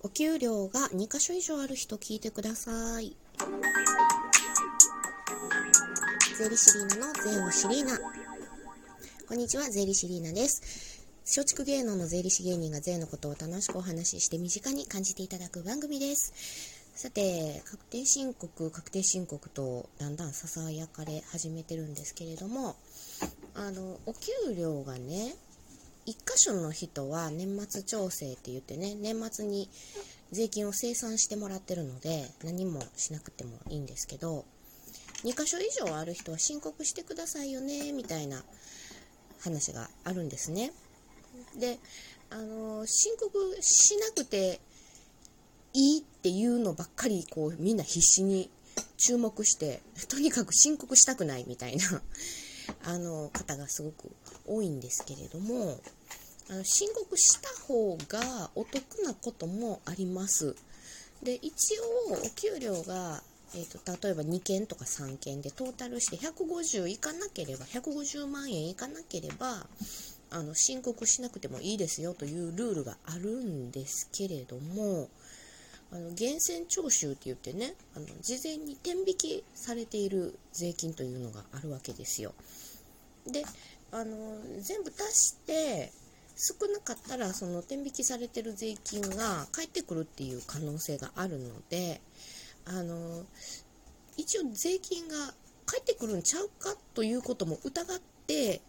お給料が2箇所以上ある人聞いてください。税理士リーナの税をシリーナ。こんにちは、税理士リーナです。松竹芸能の税理士芸人が税のことを楽しくお話しして身近に感じていただく番組です。さて、確定申告、確定申告とだんだんささやかれ始めてるんですけれども、あの、お給料がね、1箇所の人は年末調整って言ってね、年末に税金を生産してもらってるので、何もしなくてもいいんですけど、2箇所以上ある人は申告してくださいよね、みたいな話があるんですね。で、あの、申告しなくていいっていうのばっかり、こう、みんな必死に注目して、とにかく申告したくないみたいなあの方がすごく多いんですけれどもあの申告した方がお得なこともありますで一応お給料が、えーと、例えば2件とか3件でトータルして150いかなければ150万円いかなければあの申告しなくてもいいですよというルールがあるんですけれどもあの源泉徴収って言ってねあの事前に天引きされている税金というのがあるわけですよ。であの全部足して少なかったらその天引きされてる税金が返ってくるっていう可能性があるのであの一応税金が返ってくるんちゃうかということも疑って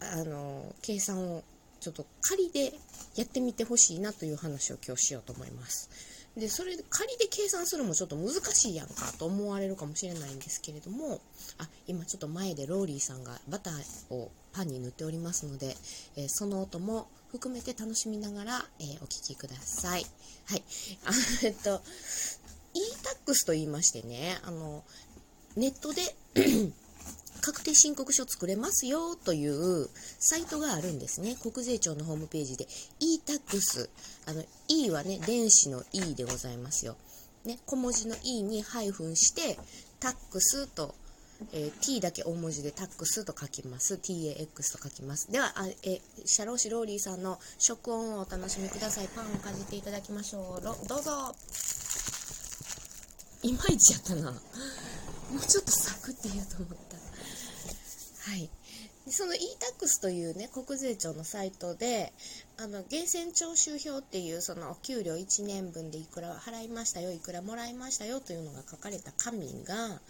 あの計算をちょっと仮でやってみてほしいなという話を今日しようと思います。で、それ仮で計算するもちょっと難しいやんかと思われるかもしれないんですけれども、あ、今ちょっと前でローリーさんがバターをパンに塗っておりますので、えー、その音も含めて楽しみながら、えー、お聴きください。はい。あえっと、e-tax と言いましてね、あの、ネットで確定申告書作れますよというサイトがあるんですね。国税庁のホームページで e-tax。あの、e はね、電子の e でございますよ。ね、小文字の e にハイフンして、タックスと、えー、t だけ大文字でタックスと書きます。tax と書きます。では、あえシャローシローリーさんの食音をお楽しみください。パンをかじっていただきましょう。どうぞ。いまいちやったな。もうちょっとサクって言うと思った。はい。でその e-tax というね、国税庁のサイトで、あの、源泉徴収表っていう、そのお給料1年分でいくら払いましたよ、いくらもらいましたよというのが書かれた紙が、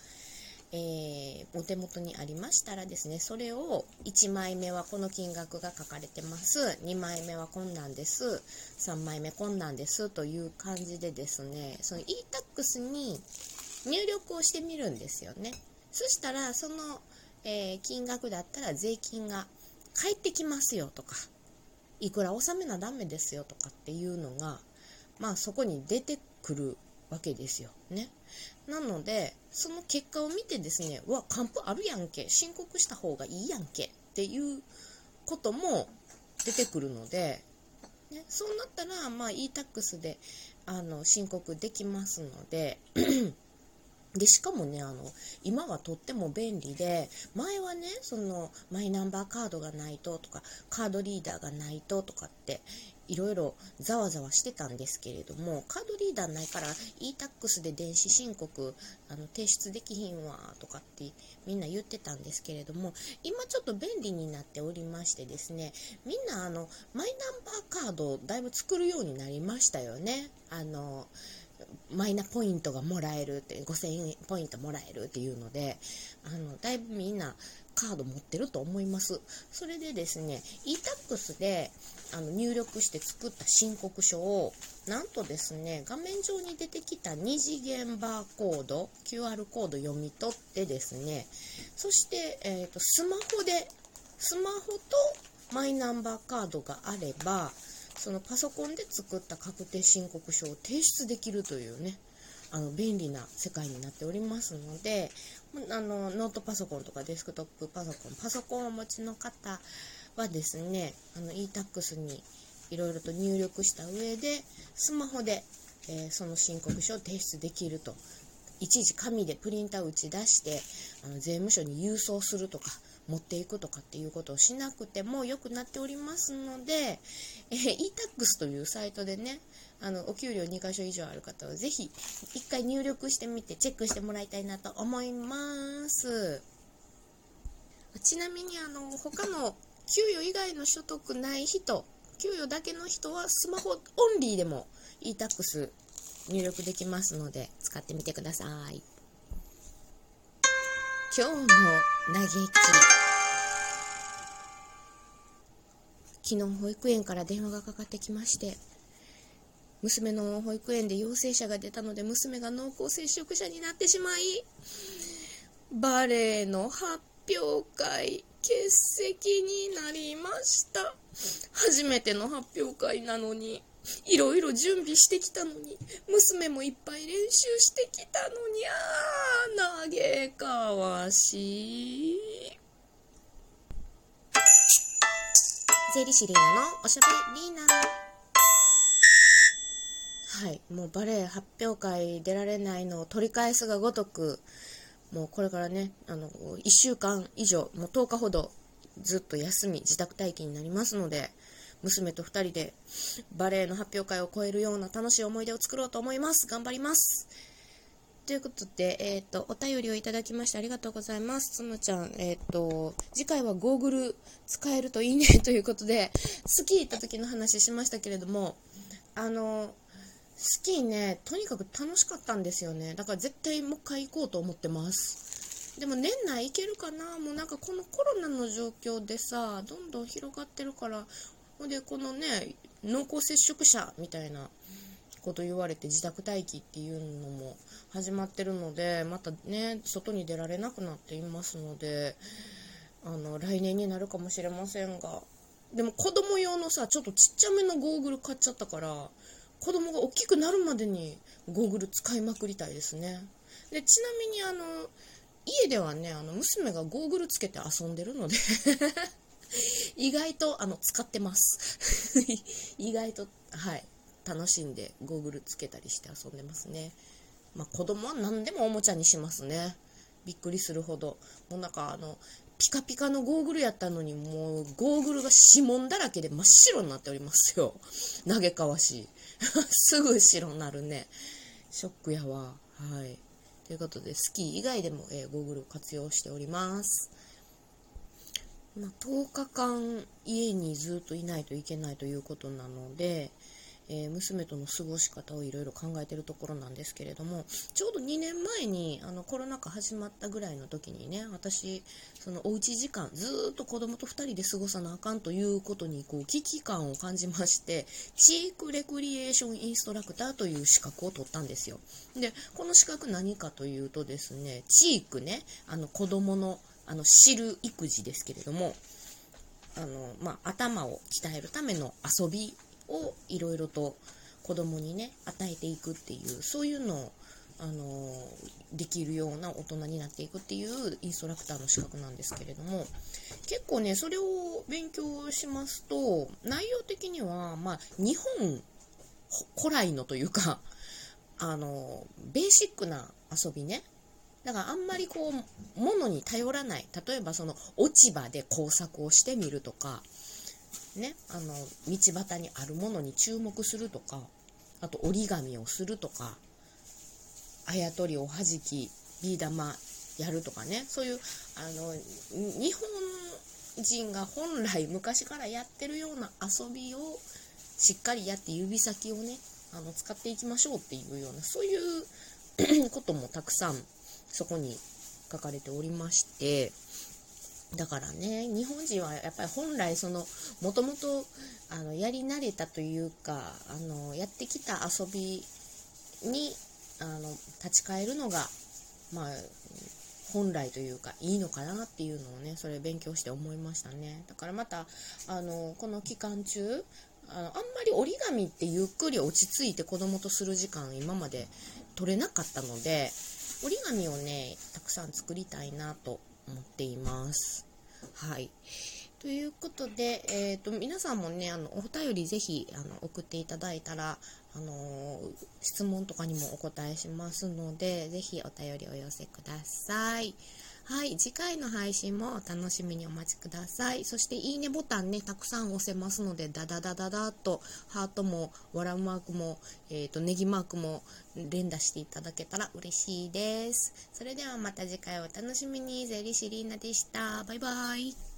えー、お手元にありましたらですね、それを1枚目はこの金額が書かれてます、2枚目はこんなんです、3枚目こんなんですという感じでですね、その e-tax に入力をしてみるんですよね。そしたら、そのえー、金額だったら税金が返ってきますよとか、いくら納めなダメですよとかっていうのが、まあそこに出てくるわけですよ。ね。なので、その結果を見てですね、うわ、還付あるやんけ、申告した方がいいやんけっていうことも出てくるので、ね、そうなったら、まあ e-tax であの申告できますのでで、しかもね、あの、今はとっても便利で、前はね、その、マイナンバーカードがないととか、カードリーダーがないととかって、いろいろざわざわしてたんですけれども、カードリーダーないから e-tax で電子申告あの提出できひんわとかってみんな言ってたんですけれども、今ちょっと便利になっておりましてですね、みんなあの、マイナンバーカードをだいぶ作るようになりましたよね。あの、マイナポイントがもらえるって5000円ポイントもらえるっていうのであのだいぶみんなカード持ってると思います。それでですね e-tax であの入力して作った申告書をなんとですね画面上に出てきた2次元バーコード QR コード読み取ってですねそして、えーとスマホでスマホとマイナンバーカードがあればそのパソコンで作った確定申告書を提出できるというね、あの便利な世界になっておりますので、あのノートパソコンとかデスクトップパソコン、パソコンをお持ちの方はですね、あの e-tax にいろいろと入力した上で、スマホで、えー、その申告書を提出できると。一時紙でプリンター打ち出して、あの税務署に郵送するとか、持っていくとかっていうことをしなくても良くなっておりますので、えー、e-tax というサイトでね、あの、お給料2箇所以上ある方はぜひ1回入力してみてチェックしてもらいたいなと思います。ちなみにあの、他の給与以外の所得ない人、給与だけの人はスマホオンリーでも e-tax 入力できますので使ってみてください。今日の嘆き昨日保育園から電話がかかってきまして娘の保育園で陽性者が出たので娘が濃厚接触者になってしまいバレエの発表会欠席になりました。初めての発表会なのに。いろいろ準備してきたのに、娘もいっぱい練習してきたのに、あー、げかわしい。税理士リーナのおしゃべりーナ。はい、もうバレエ発表会出られないのを取り返すがごとく、もうこれからね、あの、1週間以上、もう10日ほどずっと休み、自宅待機になりますので、娘と2人でバレエの発表会を超えるような楽しい思い出を作ろうと思います。頑張ります。ということで、えっ、ー、と、お便りをいただきましてありがとうございます。つむちゃん、えっ、ー、と、次回はゴーグル使えるといいねということで、スキー行った時の話しましたけれども、あの、スキーね、とにかく楽しかったんですよね。だから絶対もう一回行こうと思ってます。でも年内行けるかな？もうなんかこのコロナの状況でさ、どんどん広がってるから、ほんで、このね、濃厚接触者みたいなこと言われて自宅待機っていうのも始まってるので、またね、外に出られなくなっていますので、あの、来年になるかもしれませんが、でも子供用のさ、ちょっとちっちゃめのゴーグル買っちゃったから、子供が大きくなるまでにゴーグル使いまくりたいですね。で、ちなみにあの、家ではね、あの、娘がゴーグルつけて遊んでるので 意外とあの使ってます。意外とはい楽しんでゴーグルつけたりして遊んでますね。まあ子供は何でもおもちゃにしますね。びっくりするほど。もうなんかあのピカピカのゴーグルやったのにもうゴーグルが指紋だらけで真っ白になっておりますよ。嘆かわし すぐ白になるね。ショックやわ。はい。ということでスキー以外でも、えー、ゴーグルを活用しております。まあ、10日間家にずっといないといけないということなので、えー、娘との過ごし方をいろいろ考えてるところなんですけれどもちょうど2年前にあのコロナ禍始まったぐらいの時にね私そのおうち時間ずっと子供と2人で過ごさなあかんということにこう危機感を感じましてチークレクリエーションインストラクターという資格を取ったんですよ。でこの資格何かというとですねチークねあの子供のあの知る育児ですけれどもあの、まあ、頭を鍛えるための遊びをいろいろと子供にね与えていくっていうそういうのをあのできるような大人になっていくっていうインストラクターの資格なんですけれども結構ねそれを勉強しますと内容的には、まあ、日本古来のというかあのベーシックな遊びねだからあんまりこう物に頼らない。例えばその落ち葉で工作をしてみるとか。ねあの道端にあるものに注目するとか。あと折り紙をするとか。あやとりおはじきビー玉やるとかね。そういうあの日本人が本来昔からやってるような遊びをしっかりやって指先をねあの使っていきましょうっていうようなそういう こともたくさんそこに書かれておりましてだからね日本人はやっぱり本来そのもともとあのやり慣れたというかあのやってきた遊びにあの立ち返るのがまあ本来というかいいのかなっていうのをねそれ勉強して思いましたね。だからまたあのこの期間中あのあんまり折り紙ってゆっくり落ち着いて子供とする時間今まで取れなかったので折り紙をね、たくさん作りたいなと思っています。はい。ということで、えーと、皆さんもねあのお便りぜひあの送っていただいたら、あのー、質問とかにもお答えしますのでぜひお便りお寄せくださいはい、次回の配信もお楽しみにお待ちください。そして、いいねボタンね、たくさん押せますので、ダダダダダと、ハートも、笑うマークも、えっ、ー、と、ネギマークも連打していただけたら嬉しいです。それではまた次回お楽しみに。ゼリシリーナでした。バイバイ。